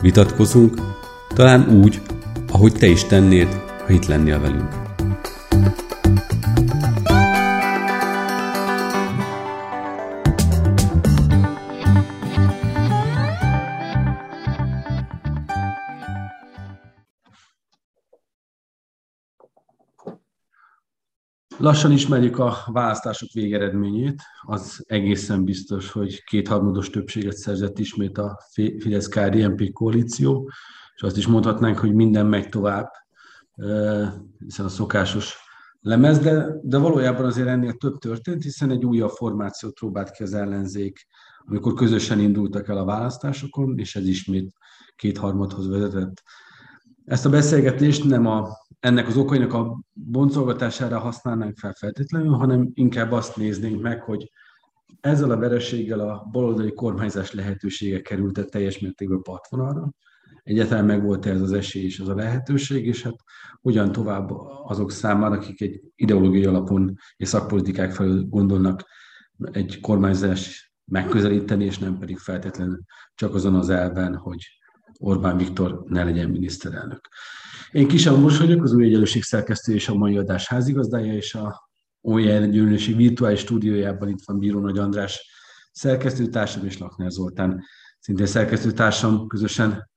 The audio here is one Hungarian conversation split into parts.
vitatkozunk, talán úgy, ahogy te is tennéd, ha itt lennél velünk. Lassan ismerjük a választások végeredményét. Az egészen biztos, hogy kétharmados többséget szerzett ismét a fidesz KDNP koalíció, és azt is mondhatnánk, hogy minden megy tovább, hiszen a szokásos lemez, de, de valójában azért ennél több történt, hiszen egy újabb formációt próbált ki az ellenzék, amikor közösen indultak el a választásokon, és ez ismét kétharmadhoz vezetett. Ezt a beszélgetést nem a ennek az okainak a boncolgatására használnánk fel feltétlenül, hanem inkább azt néznénk meg, hogy ezzel a vereséggel a baloldali kormányzás lehetősége került -e teljes mértékben partvonalra. Egyáltalán meg volt ez az esély és az a lehetőség, és hát hogyan tovább azok számára, akik egy ideológiai alapon és szakpolitikák felül gondolnak egy kormányzás megközelíteni, és nem pedig feltétlenül csak azon az elven, hogy Orbán Viktor ne legyen miniszterelnök. Én Kis Ambos vagyok, az új egyenlőség szerkesztő és a mai adás házigazdája, és a új egyenlőség virtuális stúdiójában itt van Bíró Nagy András szerkesztőtársam és Lakner Zoltán, szintén szerkesztőtársam. Közösen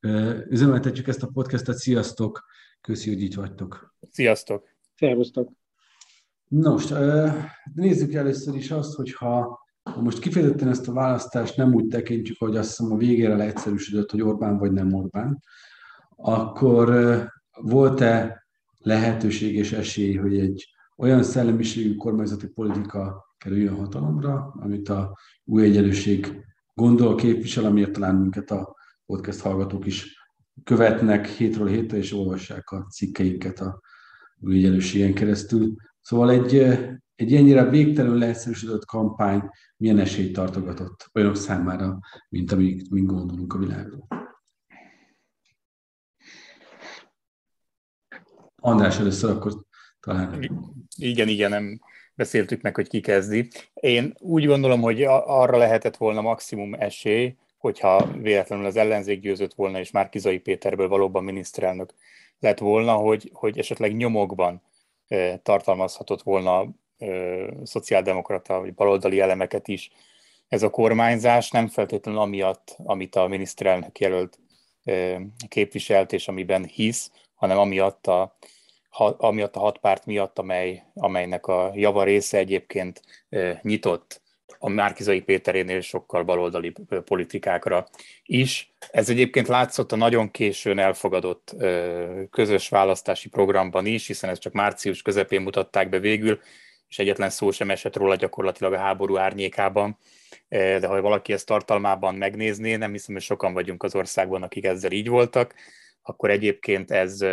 üzemeltetjük ezt a podcastet. Sziasztok! Köszi, hogy itt vagytok. Sziasztok! Szervusztok! Nos, nézzük először is azt, hogyha ha most kifejezetten ezt a választást nem úgy tekintjük, hogy azt hiszem a végére leegyszerűsödött, hogy Orbán vagy nem Orbán, akkor volt-e lehetőség és esély, hogy egy olyan szellemiségű kormányzati politika kerüljön hatalomra, amit a új egyenlőség gondol, képvisel, amiért talán minket a podcast hallgatók is követnek hétről hétre, és olvassák a cikkeinket a új egyenlőségen keresztül. Szóval egy, egy ennyire végtelenül leegyszerűsödött kampány milyen esélyt tartogatott olyanok számára, mint amik mi gondolunk a világról. András először akkor talán. Igen, igen, nem beszéltük meg, hogy ki kezdi. Én úgy gondolom, hogy arra lehetett volna maximum esély, hogyha véletlenül az ellenzék győzött volna, és már Kizai Péterből valóban miniszterelnök lett volna, hogy, hogy esetleg nyomokban tartalmazhatott volna szociáldemokrata vagy baloldali elemeket is ez a kormányzás, nem feltétlenül amiatt, amit a miniszterelnök jelölt képviselt, és amiben hisz, hanem amiatt a, amiatt a hat párt miatt, amely, amelynek a java része egyébként nyitott a Márkizai Péterénél sokkal baloldali politikákra is. Ez egyébként látszott a nagyon későn elfogadott közös választási programban is, hiszen ezt csak március közepén mutatták be végül, és egyetlen szó sem esett róla gyakorlatilag a háború árnyékában. De ha valaki ezt tartalmában megnézné, nem hiszem, hogy sokan vagyunk az országban, akik ezzel így voltak, akkor egyébként ez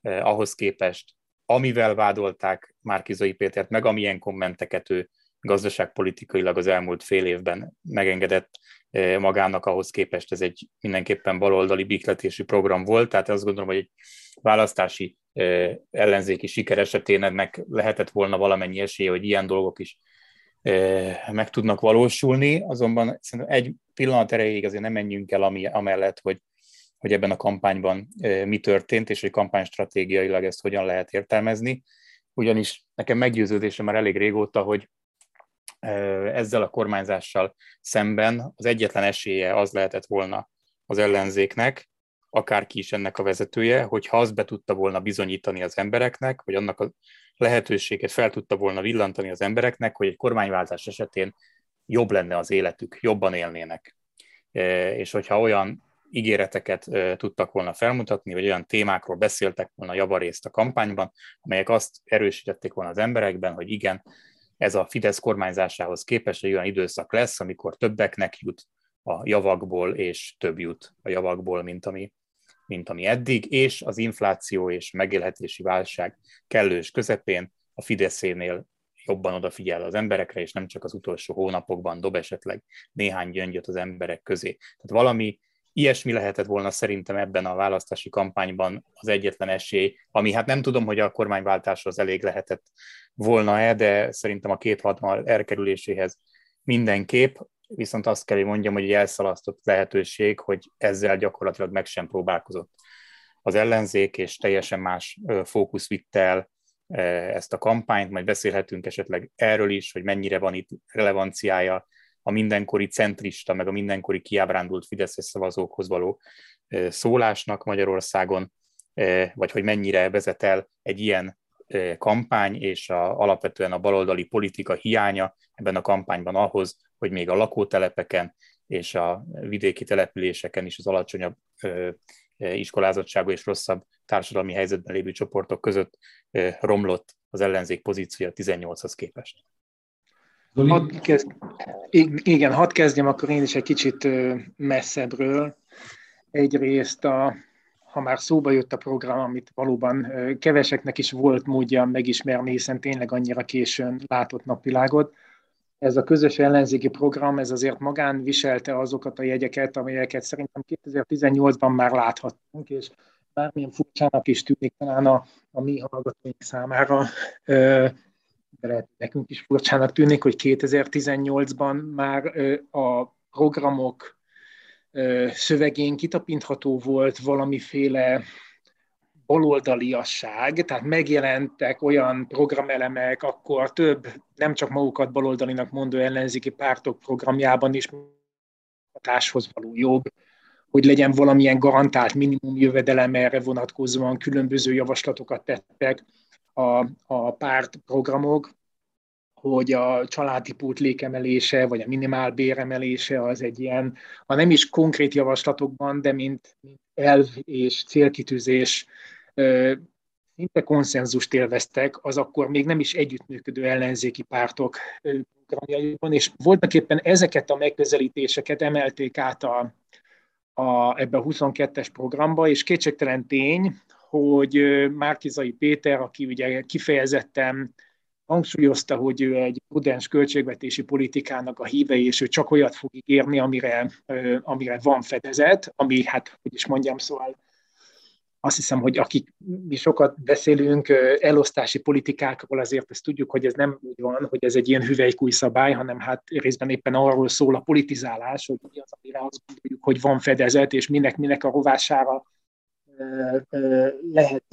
ahhoz képest, amivel vádolták Márkizai Pétert, meg amilyen kommenteket ő gazdaságpolitikailag az elmúlt fél évben megengedett magának, ahhoz képest ez egy mindenképpen baloldali bikletésű program volt, tehát azt gondolom, hogy egy választási ellenzéki siker esetén ennek lehetett volna valamennyi esélye, hogy ilyen dolgok is meg tudnak valósulni, azonban szerintem egy pillanat erejéig azért nem menjünk el ami, amellett, hogy hogy ebben a kampányban mi történt, és hogy kampánystratégiailag ezt hogyan lehet értelmezni. Ugyanis nekem meggyőződésem már elég régóta, hogy ezzel a kormányzással szemben az egyetlen esélye az lehetett volna az ellenzéknek, akárki is ennek a vezetője, hogyha azt be tudta volna bizonyítani az embereknek, vagy annak a lehetőséget fel tudta volna villantani az embereknek, hogy egy kormányváltás esetén jobb lenne az életük, jobban élnének. És hogyha olyan ígéreteket tudtak volna felmutatni, vagy olyan témákról beszéltek volna javarészt a kampányban, amelyek azt erősítették volna az emberekben, hogy igen, ez a Fidesz kormányzásához képest egy olyan időszak lesz, amikor többeknek jut a javakból, és több jut a javakból, mint ami, mint ami eddig, és az infláció és megélhetési válság kellős közepén a Fideszénél jobban odafigyel az emberekre, és nem csak az utolsó hónapokban dob esetleg néhány gyöngyöt az emberek közé. Tehát valami ilyesmi lehetett volna szerintem ebben a választási kampányban az egyetlen esély, ami hát nem tudom, hogy a kormányváltáshoz elég lehetett volna-e, de szerintem a két hatmal elkerüléséhez mindenképp, viszont azt kell, hogy mondjam, hogy egy elszalasztott lehetőség, hogy ezzel gyakorlatilag meg sem próbálkozott. Az ellenzék, és teljesen más fókusz vitte el ezt a kampányt, majd beszélhetünk esetleg erről is, hogy mennyire van itt relevanciája a mindenkori centrista, meg a mindenkori kiábrándult Fideszes szavazókhoz való szólásnak Magyarországon, vagy hogy mennyire vezet el egy ilyen kampány és a, alapvetően a baloldali politika hiánya ebben a kampányban ahhoz, hogy még a lakótelepeken és a vidéki településeken is az alacsonyabb iskolázottságú és rosszabb társadalmi helyzetben lévő csoportok között romlott az ellenzék pozíciója 18-hoz képest. Hadd kezd... Igen, hadd kezdjem akkor én is egy kicsit messzebbről. Egyrészt, a, ha már szóba jött a program, amit valóban keveseknek is volt módja megismerni, hiszen tényleg annyira későn látott napvilágot, ez a közös ellenzéki program, ez azért magán viselte azokat a jegyeket, amelyeket szerintem 2018-ban már láthattunk, és bármilyen furcsának is tűnik talán a, a mi hallgatóink számára, de lehet, nekünk is furcsának tűnik, hogy 2018-ban már a programok szövegén kitapintható volt valamiféle baloldaliasság, tehát megjelentek olyan programelemek, akkor több, nem csak magukat baloldalinak mondó ellenzéki pártok programjában is hatáshoz való jog, hogy legyen valamilyen garantált minimum jövedelem erre vonatkozóan, különböző javaslatokat tettek a, a pártprogramok, hogy a családi pótlék emelése, vagy a minimál béremelése az egy ilyen, ha nem is konkrét javaslatokban, de mint, mint elv és célkitűzés szinte konszenzust élveztek, az akkor még nem is együttműködő ellenzéki pártok programjaiban, és voltak éppen ezeket a megközelítéseket emelték át a, a, ebbe a 22-es programba, és kétségtelen tény, hogy Márkizai Péter, aki ugye kifejezetten hangsúlyozta, hogy ő egy prudens költségvetési politikának a híve, és ő csak olyat fog ígérni, amire, amire van fedezet, ami, hát, hogy is mondjam, szóval azt hiszem, hogy akik mi sokat beszélünk elosztási politikákról, azért ezt tudjuk, hogy ez nem úgy van, hogy ez egy ilyen hüvelykúj szabály, hanem hát részben éppen arról szól a politizálás, hogy mi az, amire azt gondoljuk, hogy van fedezet, és minek-minek a rovására lehet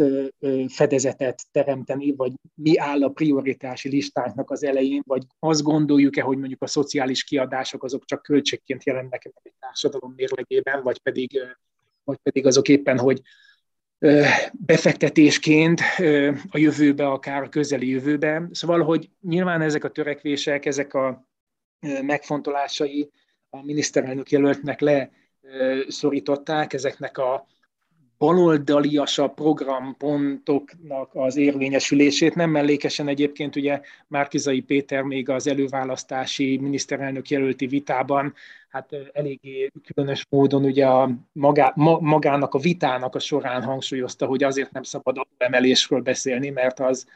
fedezetet teremteni, vagy mi áll a prioritási listánknak az elején, vagy azt gondoljuk-e, hogy mondjuk a szociális kiadások azok csak költségként jelennek meg egy társadalom mérlegében, vagy pedig, vagy pedig azok éppen, hogy befektetésként a jövőbe, akár a közeli jövőbe. Szóval, hogy nyilván ezek a törekvések, ezek a megfontolásai a miniszterelnök jelöltnek leszorították ezeknek a baloldaliasabb programpontoknak az érvényesülését. Nem mellékesen egyébként ugye Márkizai Péter még az előválasztási miniszterelnök jelölti vitában hát eléggé különös módon ugye a magá, ma, magának a vitának a során hangsúlyozta, hogy azért nem szabad adóemelésről beszélni, mert az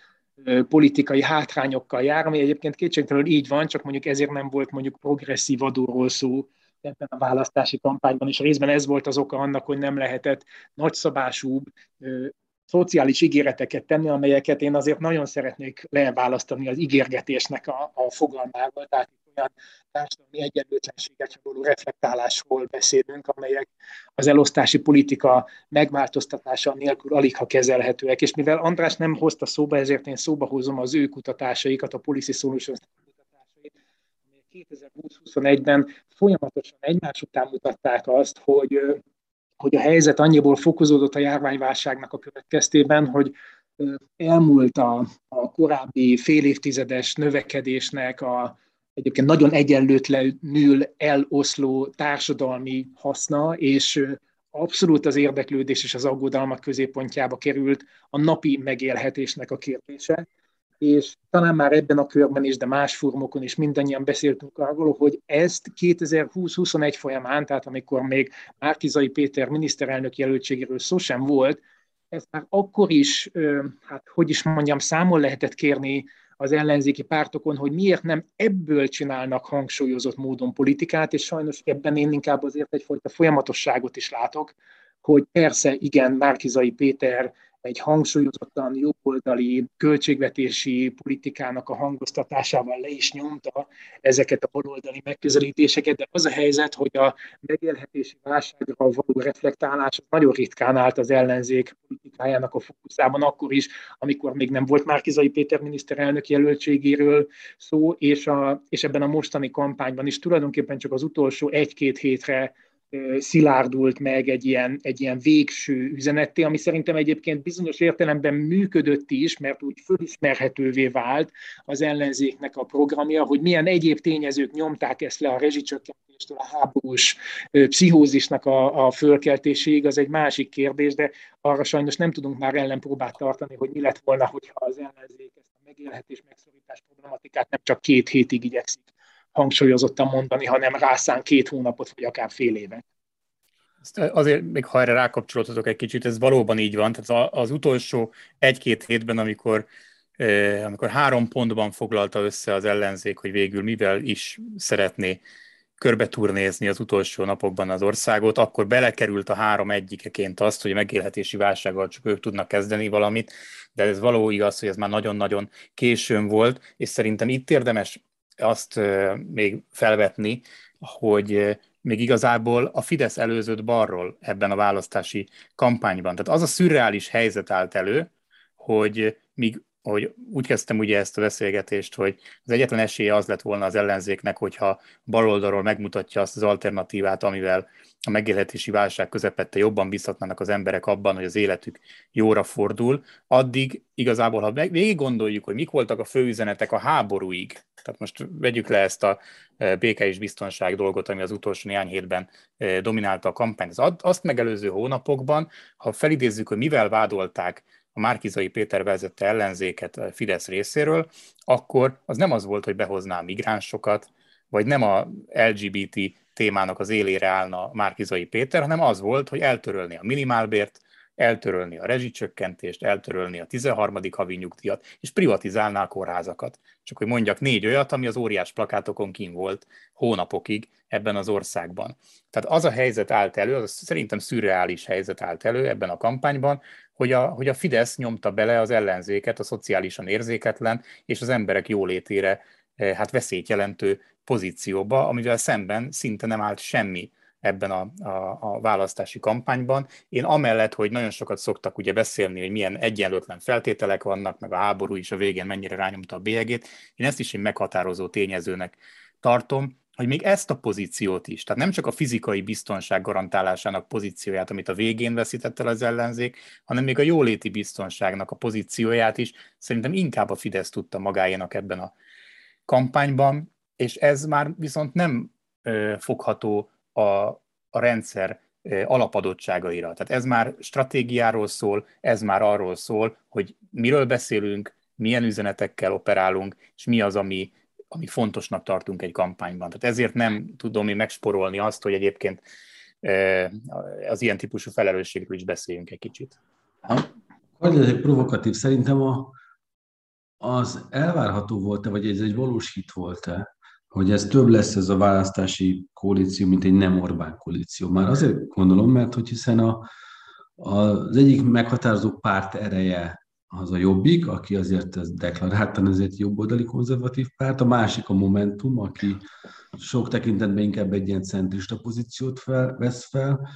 politikai hátrányokkal jár, ami egyébként kétségtelenül így van, csak mondjuk ezért nem volt mondjuk progresszív adóról szó ebben a választási kampányban, és részben ez volt az oka annak, hogy nem lehetett nagyszabásúbb szociális ígéreteket tenni, amelyeket én azért nagyon szeretnék leválasztani az ígérgetésnek a, a fogalmával. Tehát olyan társadalmi egyenlőtlenséget való reflektálásról beszélünk, amelyek az elosztási politika megváltoztatása nélkül alig ha kezelhetőek. És mivel András nem hozta szóba, ezért én szóba hozom az ő kutatásaikat, a Policy Solutions 2020-21-ben folyamatosan egymás után mutatták azt, hogy hogy a helyzet annyiból fokozódott a járványválságnak a következtében, hogy elmúlt a, a korábbi fél évtizedes növekedésnek a egyébként nagyon egyenlőtlenül eloszló társadalmi haszna, és abszolút az érdeklődés és az aggodalmak középpontjába került a napi megélhetésnek a kérdése és talán már ebben a körben is, de más fórumokon is mindannyian beszéltünk arról, hogy ezt 2020-21 folyamán, tehát amikor még Márkizai Péter miniszterelnök jelöltségéről szó sem volt, ezt már akkor is, hát hogy is mondjam, számon lehetett kérni az ellenzéki pártokon, hogy miért nem ebből csinálnak hangsúlyozott módon politikát, és sajnos ebben én inkább azért egyfajta folyamatosságot is látok, hogy persze, igen, Márkizai Péter egy hangsúlyozottan jobboldali költségvetési politikának a hangoztatásával le is nyomta ezeket a baloldali megközelítéseket, de az a helyzet, hogy a megélhetési válságra való reflektálás nagyon ritkán állt az ellenzék politikájának a fókuszában, akkor is, amikor még nem volt Márkizai Péter miniszterelnök jelöltségéről szó, és, a, és ebben a mostani kampányban is tulajdonképpen csak az utolsó egy-két hétre szilárdult meg egy ilyen, egy ilyen végső üzenetté, ami szerintem egyébként bizonyos értelemben működött is, mert úgy fölismerhetővé vált az ellenzéknek a programja, hogy milyen egyéb tényezők nyomták ezt le a rezsicsökkentéstől a háborús pszichózisnak a, a fölkeltéséig, az egy másik kérdés, de arra sajnos nem tudunk már ellenpróbát tartani, hogy mi lett volna, hogyha az ellenzék ezt a megélhetés megszorítás problematikát nem csak két hétig igyekszik hangsúlyozottan mondani, hanem rászán két hónapot, vagy akár fél évet. Azért, még ha erre rákapcsolódhatok egy kicsit, ez valóban így van. Tehát az utolsó egy-két hétben, amikor, amikor három pontban foglalta össze az ellenzék, hogy végül mivel is szeretné körbeturnézni az utolsó napokban az országot, akkor belekerült a három egyikeként azt, hogy a megélhetési válsággal csak ők tudnak kezdeni valamit, de ez való igaz, hogy ez már nagyon-nagyon későn volt, és szerintem itt érdemes azt még felvetni, hogy még igazából a Fidesz előzött balról ebben a választási kampányban. Tehát az a szürreális helyzet állt elő, hogy míg hogy úgy kezdtem ugye ezt a beszélgetést, hogy az egyetlen esélye az lett volna az ellenzéknek, hogyha baloldalról megmutatja azt az alternatívát, amivel a megélhetési válság közepette jobban bízhatnának az emberek abban, hogy az életük jóra fordul, addig igazából, ha végig gondoljuk, hogy mik voltak a főüzenetek a háborúig, tehát most vegyük le ezt a e, béke és biztonság dolgot, ami az utolsó néhány hétben e, dominálta a kampányt. Az azt megelőző hónapokban, ha felidézzük, hogy mivel vádolták a Márkizai Péter vezette ellenzéket Fidesz részéről, akkor az nem az volt, hogy behozná migránsokat, vagy nem a LGBT témának az élére állna Márkizai Péter, hanem az volt, hogy eltörölni a minimálbért, eltörölni a rezsicsökkentést, eltörölni a 13. havi nyugdíjat, és privatizálná a kórházakat. Csak hogy mondjak négy olyat, ami az óriás plakátokon kín volt hónapokig ebben az országban. Tehát az a helyzet állt elő, az szerintem szürreális helyzet állt elő ebben a kampányban, hogy a, hogy a Fidesz nyomta bele az ellenzéket a szociálisan érzéketlen és az emberek jólétére eh, hát veszélyt jelentő pozícióba, amivel szemben szinte nem állt semmi ebben a, a, a választási kampányban. Én amellett, hogy nagyon sokat szoktak ugye beszélni, hogy milyen egyenlőtlen feltételek vannak, meg a háború is a végén mennyire rányomta a bélyegét, én ezt is egy meghatározó tényezőnek tartom, hogy még ezt a pozíciót is, tehát nem csak a fizikai biztonság garantálásának pozícióját, amit a végén veszített el az ellenzék, hanem még a jóléti biztonságnak a pozícióját is szerintem inkább a Fidesz tudta magáénak ebben a kampányban, és ez már viszont nem ö, fogható a, a rendszer alapadottságaira. Tehát ez már stratégiáról szól, ez már arról szól, hogy miről beszélünk, milyen üzenetekkel operálunk, és mi az, ami, ami fontosnak tartunk egy kampányban. Tehát ezért nem tudom én megsporolni azt, hogy egyébként az ilyen típusú felelősségről is beszéljünk egy kicsit. Hogy ez egy provokatív? Szerintem a, az elvárható volt-e, vagy ez egy valós hit volt-e, hogy ez több lesz ez a választási koalíció, mint egy nem Orbán koalíció. Már azért gondolom, mert hogy hiszen a, az egyik meghatározó párt ereje az a Jobbik, aki azért ez deklaráltan ezért jobboldali konzervatív párt, a másik a Momentum, aki sok tekintetben inkább egy ilyen centrista pozíciót fel, vesz fel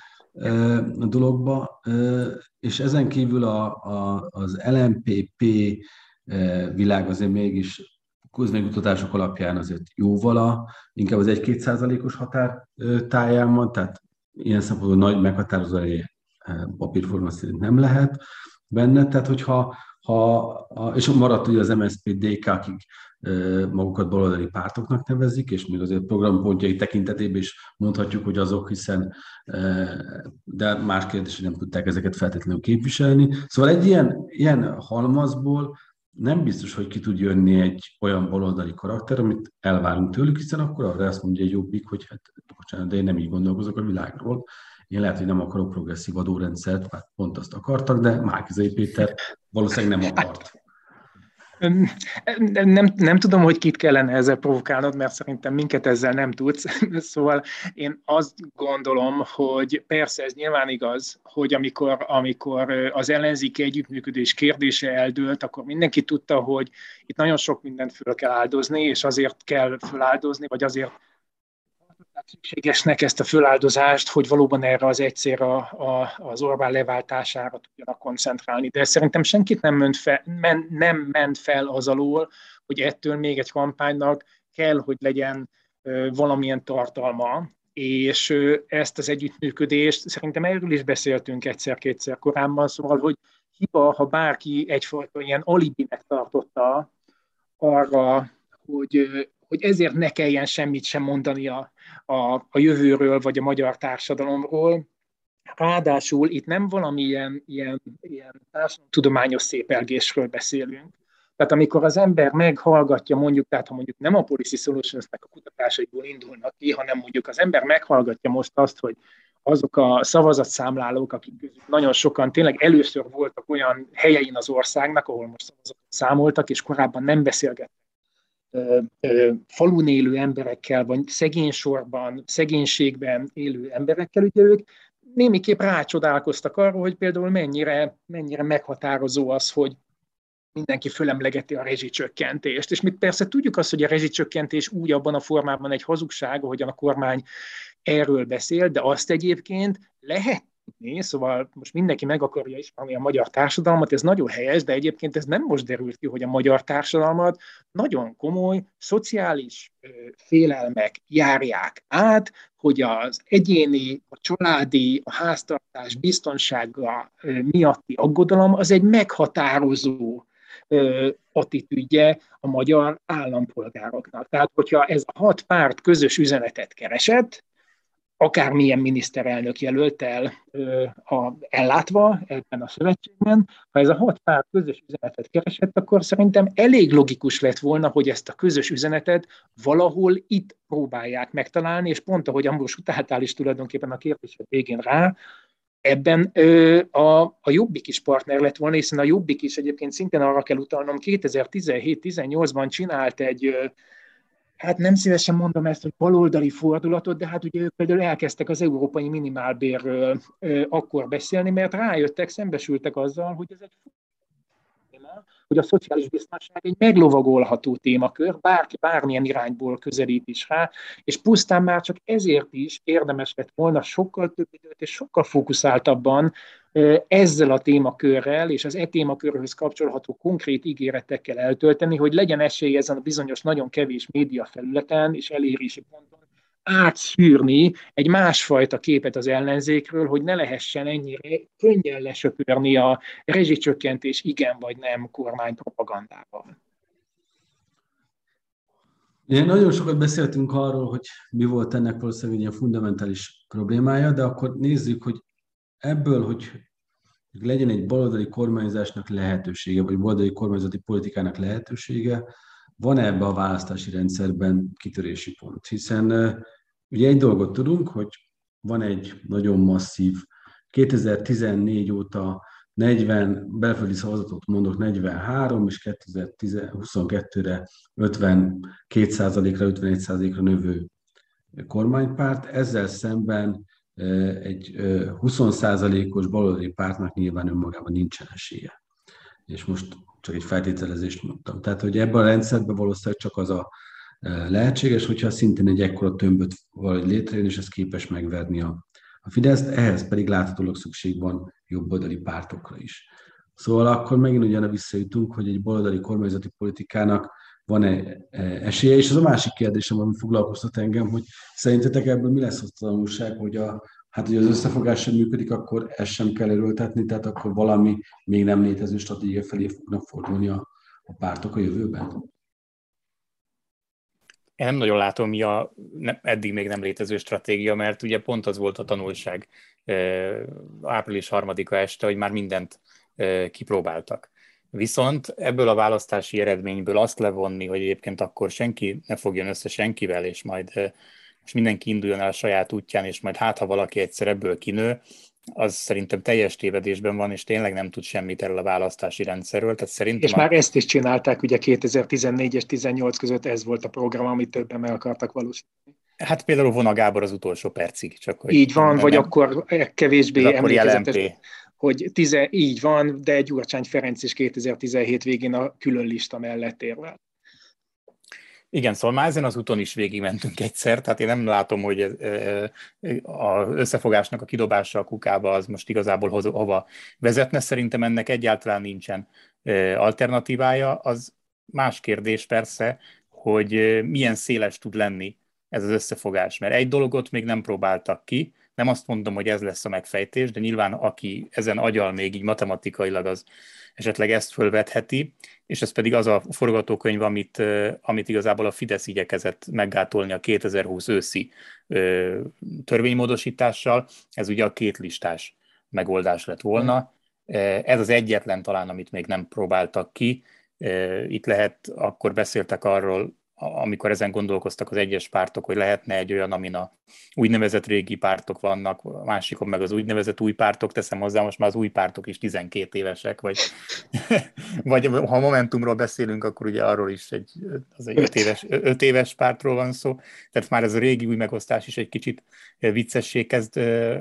a dologba, és ezen kívül a, a, az LMPP világ azért mégis közmegmutatások alapján azért jóval a, inkább az 1-2 százalékos határ táján van, tehát ilyen szempontból nagy meghatározó papírforma szerint nem lehet benne, tehát hogyha ha, és maradt ugye az MSZP, DK, akik magukat baloldali pártoknak nevezik, és még azért programpontjai tekintetében is mondhatjuk, hogy azok, hiszen, de más kérdés, hogy nem tudták ezeket feltétlenül képviselni. Szóval egy ilyen, ilyen halmazból nem biztos, hogy ki tud jönni egy olyan baloldali karakter, amit elvárunk tőlük, hiszen akkor arra azt mondja egy jobbik, hogy hát bocsánat, de én nem így gondolkozok a világról. Én lehet, hogy nem akarok progresszív adórendszert, hát pont azt akartak, de Márkizai Péter valószínűleg nem akart. Nem, nem tudom, hogy kit kellene ezzel provokálnod, mert szerintem minket ezzel nem tudsz. Szóval én azt gondolom, hogy persze ez nyilván igaz, hogy amikor, amikor az ellenzéki együttműködés kérdése eldőlt, akkor mindenki tudta, hogy itt nagyon sok mindent föl kell áldozni, és azért kell föláldozni, vagy azért szükségesnek ezt a föláldozást, hogy valóban erre az egyszer a, a, az Orbán leváltására tudjanak koncentrálni. De szerintem senkit nem, ment fel, men, nem ment fel az alól, hogy ettől még egy kampánynak kell, hogy legyen valamilyen tartalma, és ezt az együttműködést, szerintem erről is beszéltünk egyszer-kétszer korábban, szóval, hogy hiba, ha bárki egyfajta ilyen alibinek tartotta arra, hogy, hogy ezért ne kelljen semmit sem mondani a, a, a jövőről, vagy a magyar társadalomról. Ráadásul itt nem valamilyen ilyen, ilyen tudományos szépelgésről beszélünk. Tehát amikor az ember meghallgatja mondjuk, tehát ha mondjuk nem a Policy solutions a kutatásaiból indulnak ki, hanem mondjuk az ember meghallgatja most azt, hogy azok a szavazatszámlálók, akik közül nagyon sokan tényleg először voltak olyan helyein az országnak, ahol most szavazatot számoltak, és korábban nem beszélgettek falun élő emberekkel, vagy szegénysorban, szegénységben élő emberekkel, ugye ők némiképp rácsodálkoztak arról, hogy például mennyire, mennyire meghatározó az, hogy mindenki fölemlegeti a rezsicsökkentést. És mi persze tudjuk azt, hogy a rezsicsökkentés úgy abban a formában egy hazugság, ahogyan a kormány erről beszél, de azt egyébként lehet tudni, szóval most mindenki meg akarja ismerni a magyar társadalmat, ez nagyon helyes, de egyébként ez nem most derült ki, hogy a magyar társadalmat nagyon komoly szociális félelmek járják át, hogy az egyéni, a családi, a háztartás biztonsága miatti aggodalom az egy meghatározó attitűdje a magyar állampolgároknak. Tehát, hogyha ez a hat párt közös üzenetet keresett, akármilyen miniszterelnök jelölt el a, ellátva ebben a szövetségben, ha ez a hat párt közös üzenetet keresett, akkor szerintem elég logikus lett volna, hogy ezt a közös üzenetet valahol itt próbálják megtalálni, és pont ahogy Ambrus utáltál is tulajdonképpen a kérdés végén rá, ebben ö, a, a Jobbik is partner lett volna, hiszen a Jobbik is egyébként szintén arra kell utalnom, 2017-18-ban csinált egy hát nem szívesen mondom ezt, hogy baloldali fordulatot, de hát ugye ők például elkezdtek az európai minimálbérről akkor beszélni, mert rájöttek, szembesültek azzal, hogy ez egy hogy a szociális biztonság egy meglovagolható témakör, bárki bármilyen irányból közelít is rá, és pusztán már csak ezért is érdemes lett volna sokkal több időt és sokkal fókuszáltabban ezzel a témakörrel és az e témakörhöz kapcsolható konkrét ígéretekkel eltölteni, hogy legyen esély ezen a bizonyos nagyon kevés média felületen és elérési ponton átszűrni egy másfajta képet az ellenzékről, hogy ne lehessen ennyire könnyen lesöpörni a rezsicsökkentés igen vagy nem kormány propagandával. Ugye nagyon sokat beszéltünk arról, hogy mi volt ennek valószínűleg a fundamentális problémája, de akkor nézzük, hogy ebből, hogy legyen egy baloldali kormányzásnak lehetősége, vagy baloldali kormányzati politikának lehetősége, van ebbe a választási rendszerben kitörési pont, hiszen Ugye egy dolgot tudunk, hogy van egy nagyon masszív, 2014 óta 40 belföldi szavazatot mondok 43, és 2022-re 52%-ra, 51%-ra növő kormánypárt. Ezzel szemben egy 20%-os baloldali pártnak nyilván önmagában nincsen esélye. És most csak egy feltételezést mondtam. Tehát, hogy ebben a rendszerben valószínűleg csak az a lehetséges, hogyha szintén egy ekkora tömböt valahogy létrejön, és ez képes megverni a, a Fidesz, ehhez pedig láthatólag szükség van jobboldali pártokra is. Szóval akkor megint ugyanaz visszajutunk, hogy egy baloldali kormányzati politikának van-e esélye, és az a másik kérdésem, ami foglalkoztat engem, hogy szerintetek ebből mi lesz a tanulság, hogy a, hát, hogy az összefogás sem működik, akkor ezt sem kell erőltetni, tehát akkor valami még nem létező stratégia felé fognak fordulni a, a pártok a jövőben? én nem nagyon látom, mi a eddig még nem létező stratégia, mert ugye pont az volt a tanulság április harmadika este, hogy már mindent kipróbáltak. Viszont ebből a választási eredményből azt levonni, hogy egyébként akkor senki ne fogjon össze senkivel, és majd most mindenki induljon el a saját útján, és majd hát, ha valaki egyszer ebből kinő, az szerintem teljes tévedésben van, és tényleg nem tud semmit erről a választási rendszerről. Tehát szerintem és a... már ezt is csinálták, ugye 2014 és 18 között ez volt a program, amit többen meg akartak valósítani. Hát például Vona Gábor az utolsó percig. Csak hogy így van, nem, vagy nem, akkor kevésbé emlékezetes, hogy tize, így van, de Gyurcsány Ferenc is 2017 végén a külön lista mellett érvel. Igen, szóval már ezen az úton is végigmentünk egyszer, tehát én nem látom, hogy az összefogásnak a kidobása a kukába az most igazából hova vezetne. Szerintem ennek egyáltalán nincsen alternatívája. Az más kérdés persze, hogy milyen széles tud lenni ez az összefogás, mert egy dologot még nem próbáltak ki, nem azt mondom, hogy ez lesz a megfejtés, de nyilván aki ezen agyal még így matematikailag az esetleg ezt fölvetheti, és ez pedig az a forgatókönyv, amit, amit igazából a Fidesz igyekezett meggátolni a 2020 őszi törvénymódosítással, ez ugye a két listás megoldás lett volna. Ez az egyetlen talán, amit még nem próbáltak ki. Itt lehet, akkor beszéltek arról amikor ezen gondolkoztak az egyes pártok, hogy lehetne egy olyan, amin a úgynevezett régi pártok vannak, a másikon meg az úgynevezett új pártok, teszem hozzá, most már az új pártok is 12 évesek, vagy, vagy ha Momentumról beszélünk, akkor ugye arról is egy, az egy 5 éves, 5 éves pártról van szó, tehát már ez a régi új megosztás is egy kicsit viccessé kezd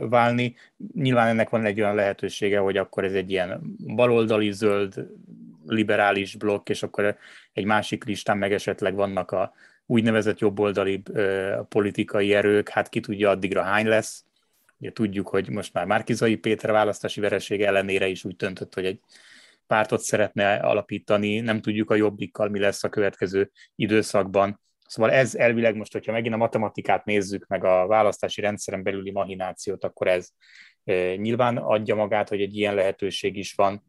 válni. Nyilván ennek van egy olyan lehetősége, hogy akkor ez egy ilyen baloldali zöld liberális blokk, és akkor egy másik listán meg esetleg vannak a úgynevezett jobboldali politikai erők, hát ki tudja addigra hány lesz. Ugye tudjuk, hogy most már Márkizai Péter választási vereség ellenére is úgy döntött, hogy egy pártot szeretne alapítani, nem tudjuk a jobbikkal mi lesz a következő időszakban. Szóval ez elvileg most, hogyha megint a matematikát nézzük, meg a választási rendszeren belüli mahinációt, akkor ez nyilván adja magát, hogy egy ilyen lehetőség is van,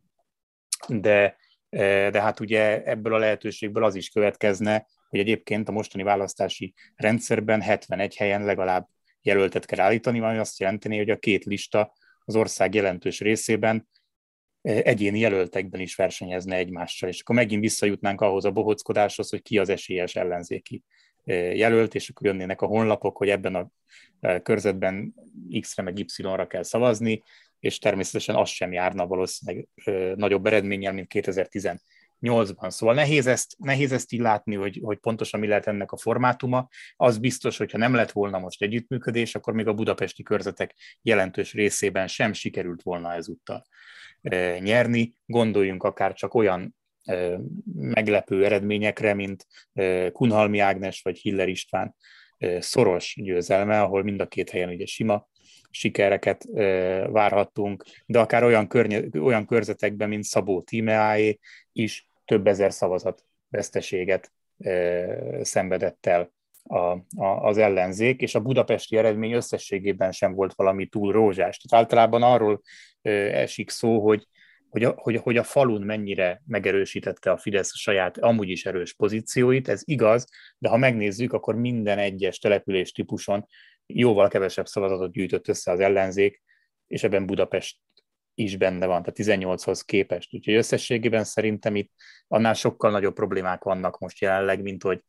de de hát ugye ebből a lehetőségből az is következne, hogy egyébként a mostani választási rendszerben 71 helyen legalább jelöltet kell állítani, ami azt jelenteni, hogy a két lista az ország jelentős részében egyéni jelöltekben is versenyezne egymással, és akkor megint visszajutnánk ahhoz a bohockodáshoz, hogy ki az esélyes ellenzéki jelölt, és akkor jönnének a honlapok, hogy ebben a körzetben X-re meg Y-ra kell szavazni, és természetesen az sem járna valószínűleg ö, nagyobb eredménnyel, mint 2018-ban. Szóval nehéz ezt, nehéz ezt így látni, hogy, hogy pontosan mi lehet ennek a formátuma. Az biztos, hogyha nem lett volna most együttműködés, akkor még a budapesti körzetek jelentős részében sem sikerült volna ezúttal ö, nyerni. Gondoljunk akár csak olyan meglepő eredményekre, mint Kunhalmi Ágnes vagy Hiller István szoros győzelme, ahol mind a két helyen ugye sima sikereket várhattunk, de akár olyan, környe, olyan körzetekben, mint Szabó Tímeáé is több ezer szavazat veszteséget szenvedett el a, a, az ellenzék, és a budapesti eredmény összességében sem volt valami túl rózsás. Tehát általában arról esik szó, hogy, hogy a, hogy, hogy a falun mennyire megerősítette a Fidesz saját amúgy is erős pozícióit, ez igaz, de ha megnézzük, akkor minden egyes település típuson jóval kevesebb szavazatot gyűjtött össze az ellenzék, és ebben Budapest is benne van, tehát 18-hoz képest. Úgyhogy összességében szerintem itt annál sokkal nagyobb problémák vannak most jelenleg, mint hogy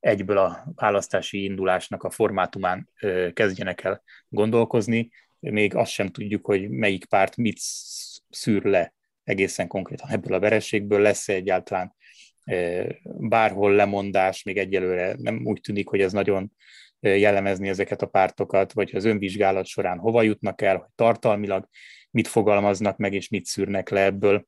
egyből a választási indulásnak a formátumán kezdjenek el gondolkozni. Még azt sem tudjuk, hogy melyik párt mit szűr le egészen konkrétan ebből a vereségből, lesz-e egyáltalán bárhol lemondás, még egyelőre nem úgy tűnik, hogy ez nagyon jellemezni ezeket a pártokat, vagy az önvizsgálat során hova jutnak el, hogy tartalmilag mit fogalmaznak meg, és mit szűrnek le ebből.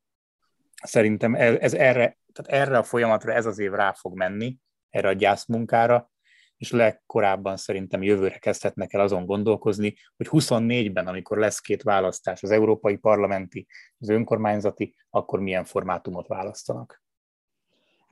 Szerintem ez, ez erre, tehát erre a folyamatra ez az év rá fog menni, erre a gyászmunkára, és legkorábban szerintem jövőre kezdhetnek el azon gondolkozni, hogy 24-ben, amikor lesz két választás, az európai parlamenti, az önkormányzati, akkor milyen formátumot választanak.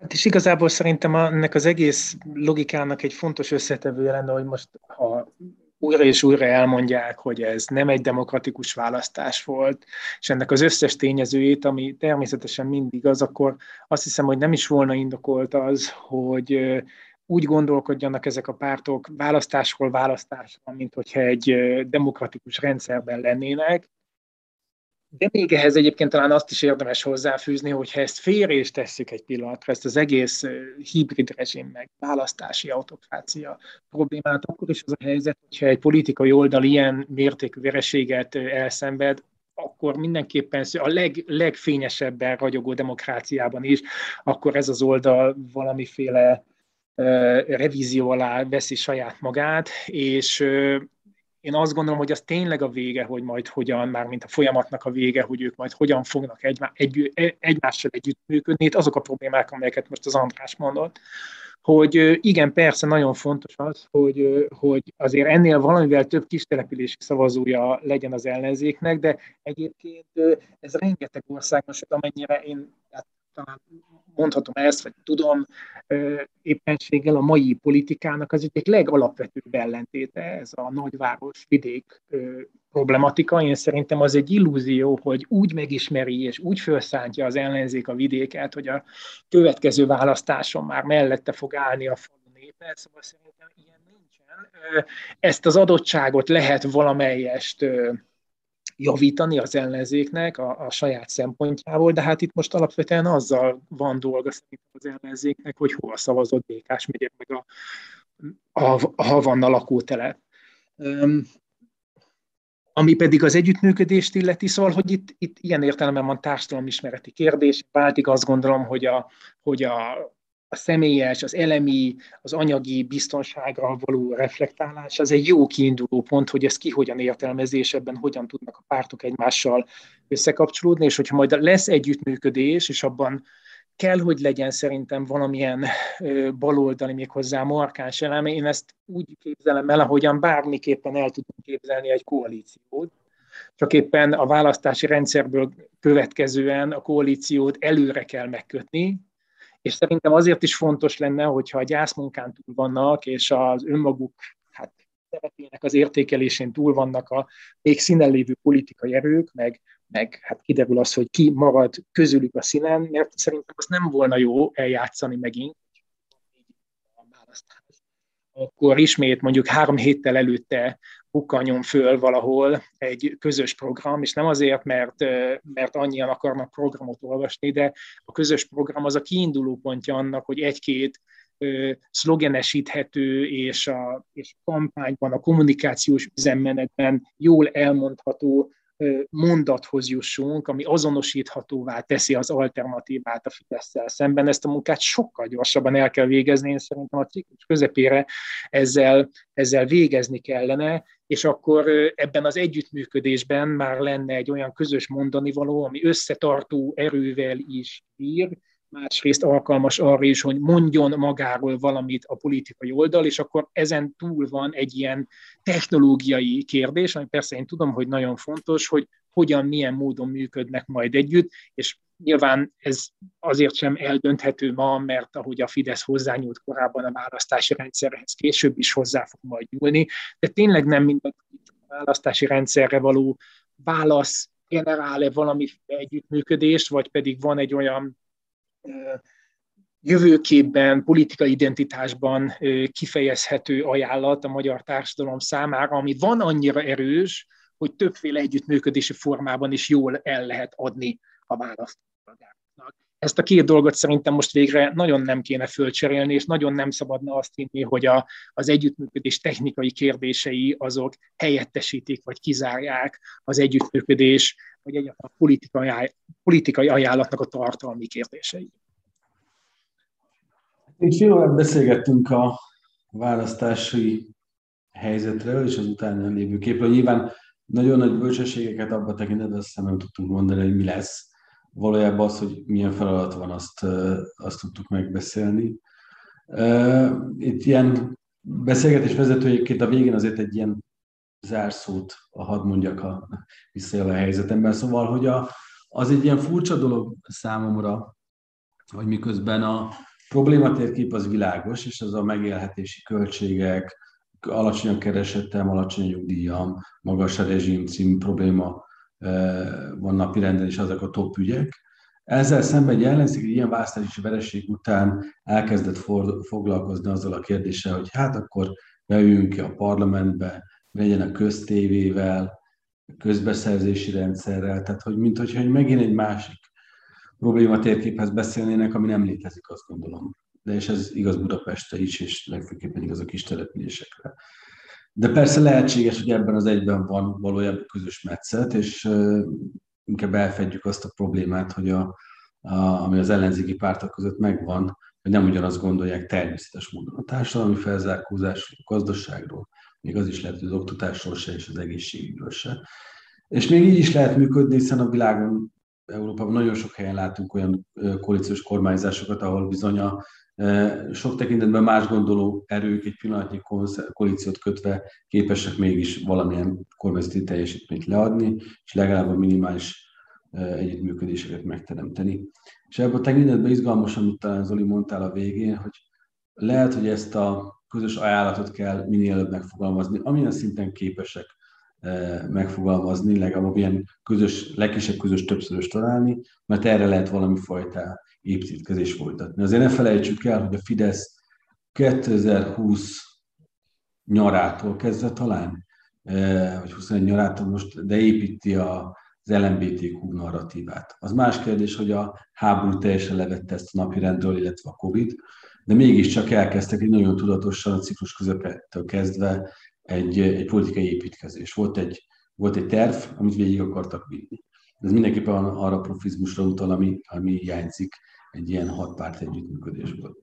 Hát és igazából szerintem ennek az egész logikának egy fontos összetevője lenne, hogy most ha újra és újra elmondják, hogy ez nem egy demokratikus választás volt, és ennek az összes tényezőjét, ami természetesen mindig az, akkor azt hiszem, hogy nem is volna indokolt az, hogy úgy gondolkodjanak ezek a pártok választásról választásra, mint hogyha egy demokratikus rendszerben lennének, De még ehhez egyébként talán azt is érdemes hozzáfűzni, hogy ha ezt félre is tesszük egy pillanatra, ezt az egész hibrid rezsim, meg választási autokrácia problémát, akkor is az a helyzet, hogyha egy politikai oldal ilyen mértékű vereséget elszenved, akkor mindenképpen a leg, legfényesebben ragyogó demokráciában is, akkor ez az oldal valamiféle revízió alá veszi saját magát, és én azt gondolom, hogy az tényleg a vége, hogy majd hogyan, már mint a folyamatnak a vége, hogy ők majd hogyan fognak egymá, egy, egymással együttműködni. Itt azok a problémák, amelyeket most az András mondott, hogy igen, persze nagyon fontos az, hogy, hogy azért ennél valamivel több kistelepülési szavazója legyen az ellenzéknek, de egyébként ez rengeteg országban, sőt amennyire én hát, talán mondhatom ezt, vagy tudom, éppenséggel a mai politikának az egyik legalapvetőbb ellentéte, ez a nagyváros vidék problematika. Én szerintem az egy illúzió, hogy úgy megismeri és úgy felszántja az ellenzék a vidéket, hogy a következő választáson már mellette fog állni a falu népe, szóval szerintem ilyen nincsen. Ezt az adottságot lehet valamelyest javítani az ellenzéknek a, a saját szempontjából, de hát itt most alapvetően azzal van dolga az ellenzéknek, hogy hova szavazott Békás megyek meg a, a, a Havanna lakótelep. Um, ami pedig az együttműködést illeti, szóval, hogy itt, itt ilyen értelemben van társadalomismereti kérdés. Váltig azt gondolom, hogy a, hogy a, a személyes, az elemi, az anyagi biztonságra való reflektálás, az egy jó kiinduló pont, hogy ez ki hogyan értelmezés, ebben hogyan tudnak a pártok egymással összekapcsolódni, és hogyha majd lesz együttműködés, és abban kell, hogy legyen szerintem valamilyen baloldali, méghozzá markáns eleme. Én ezt úgy képzelem el, ahogyan bármiképpen el tudunk képzelni egy koalíciót, csak éppen a választási rendszerből következően a koalíciót előre kell megkötni, és szerintem azért is fontos lenne, hogyha a gyászmunkán túl vannak, és az önmaguk hát, szerepének az értékelésén túl vannak a még színen lévő politikai erők, meg, meg hát kiderül az, hogy ki marad közülük a színen, mert szerintem az nem volna jó eljátszani megint. Akkor ismét mondjuk három héttel előtte bukkanjon föl valahol egy közös program, és nem azért, mert, mert annyian akarnak programot olvasni, de a közös program az a kiinduló pontja annak, hogy egy-két szlogenesíthető és a, és a kampányban, a kommunikációs üzemmenetben jól elmondható mondathoz jussunk, ami azonosíthatóvá teszi az alternatívát a fidesz szemben. Ezt a munkát sokkal gyorsabban el kell végezni, én szerintem a ciklus közepére ezzel, ezzel végezni kellene, és akkor ebben az együttműködésben már lenne egy olyan közös mondani való, ami összetartó erővel is bír, másrészt alkalmas arra is, hogy mondjon magáról valamit a politikai oldal, és akkor ezen túl van egy ilyen technológiai kérdés, ami persze én tudom, hogy nagyon fontos, hogy hogyan, milyen módon működnek majd együtt, és nyilván ez azért sem eldönthető ma, mert ahogy a Fidesz hozzányúlt korábban a választási rendszerhez, később is hozzá fog majd nyúlni, de tényleg nem minden a választási rendszerre való válasz generál-e valami együttműködést, vagy pedig van egy olyan jövőképben, politikai identitásban kifejezhető ajánlat a magyar társadalom számára, ami van annyira erős, hogy többféle együttműködési formában is jól el lehet adni a választópolgároknak. Ezt a két dolgot szerintem most végre nagyon nem kéne fölcserélni, és nagyon nem szabadna azt hinni, hogy a, az együttműködés technikai kérdései azok helyettesítik, vagy kizárják az együttműködés vagy egyáltalán politikai, politikai ajánlatnak a tartalmi kérdései. Itt fél beszélgettünk a választási helyzetről és az utána lévő képről. Nyilván nagyon nagy bölcsességeket abba tekintetben azt hiszem nem tudtunk mondani, hogy mi lesz. Valójában az, hogy milyen feladat van, azt, azt tudtuk megbeszélni. Itt ilyen beszélgetés vezetőjéként a végén azért egy ilyen zárszót, hadd mondjak a visszajel a helyzetemben. Szóval, hogy a, az egy ilyen furcsa dolog számomra, hogy miközben a problématérkép az világos, és az a megélhetési költségek, alacsony a keresettem, alacsony a nyugdíjam, magas a rezsim című probléma e, van napirenden, és azok a top ügyek. Ezzel szemben egy ellenzék egy ilyen választási vereség után elkezdett for, foglalkozni azzal a kérdéssel, hogy hát akkor beüljünk ki a parlamentbe, legyen a köztévével, közbeszerzési rendszerrel, tehát hogy mint hogyha megint egy másik probléma térképhez beszélnének, ami nem létezik, azt gondolom. De és ez igaz Budapestre is, és legfőképpen igaz a kis településekre. De persze lehetséges, hogy ebben az egyben van valójában közös metszet, és inkább elfedjük azt a problémát, hogy a, a, ami az ellenzéki pártok között megvan, hogy nem ugyanazt gondolják természetes módon a társadalmi felzárkózásról, a gazdaságról, még az is lehet, hogy az oktatásról se és az egészségügyről se. És még így is lehet működni, hiszen a világon, Európában nagyon sok helyen látunk olyan koalíciós kormányzásokat, ahol bizony a sok tekintetben más gondoló erők egy pillanatnyi koalíciót kötve képesek mégis valamilyen kormányzati teljesítményt leadni, és legalább a minimális együttműködéseket megteremteni. És ebben a tekintetben izgalmas, amit talán Zoli mondtál a végén, hogy lehet, hogy ezt a közös ajánlatot kell minél előbb megfogalmazni, amilyen szinten képesek megfogalmazni, legalább ilyen közös, legkisebb közös többszörös találni, mert erre lehet valami fajta építkezés folytatni. Azért ne felejtsük el, hogy a Fidesz 2020 nyarától kezdve talán, vagy 21 nyarától most, de építi a, az LMBTQ narratívát. Az más kérdés, hogy a háború teljesen levette ezt a napirendről, illetve a Covid, de mégiscsak elkezdtek egy nagyon tudatosan a ciklus közepettől kezdve egy, egy politikai építkezés. Volt egy, volt egy terv, amit végig akartak vinni. Ez mindenképpen arra a profizmusra utal, ami, ami hiányzik egy ilyen hatpárt együttműködésből.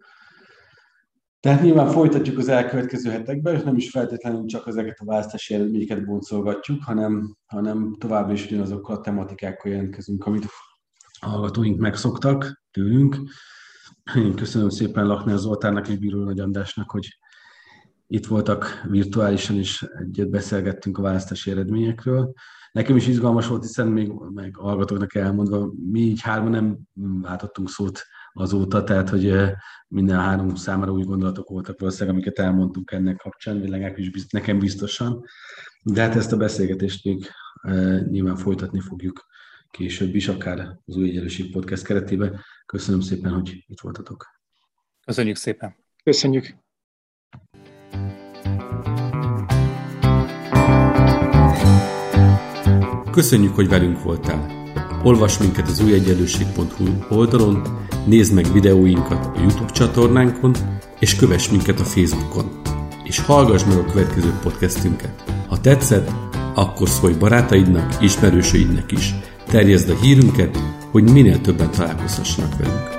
Tehát nyilván folytatjuk az elkövetkező hetekben, és nem is feltétlenül csak ezeket a választási eredményeket boncolgatjuk, hanem, hanem továbbra is ugyanazokkal a tematikákkal jelentkezünk, amit a hallgatóink megszoktak tőlünk. Én köszönöm szépen Lakner Zoltánnak és Bíró Nagy Andrásnak, hogy itt voltak virtuálisan, és egyet beszélgettünk a választási eredményekről. Nekem is izgalmas volt, hiszen még meg hallgatóknak elmondva, mi így hárman nem váltottunk szót azóta, tehát hogy minden három számára új gondolatok voltak valószínűleg, amiket elmondtunk ennek kapcsán, világák is nekem biztosan. De hát ezt a beszélgetést még nyilván folytatni fogjuk később is, akár az új egyenlőség podcast keretében. Köszönöm szépen, hogy itt voltatok. Köszönjük szépen. Köszönjük. Köszönjük, hogy velünk voltál. Olvasd minket az újegyenlőség.hu oldalon, nézd meg videóinkat a YouTube csatornánkon, és kövess minket a Facebookon. És hallgass meg a következő podcastünket. Ha tetszett, akkor szólj barátaidnak, ismerősöidnek is. Terjezd a hírünket, hogy minél többen találkozhassanak velünk.